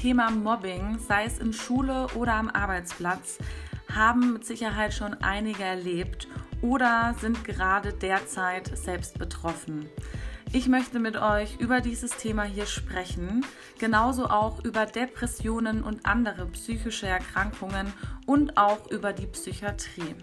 Thema Mobbing, sei es in Schule oder am Arbeitsplatz, haben mit Sicherheit schon einige erlebt oder sind gerade derzeit selbst betroffen. Ich möchte mit euch über dieses Thema hier sprechen, genauso auch über Depressionen und andere psychische Erkrankungen und auch über die Psychiatrie.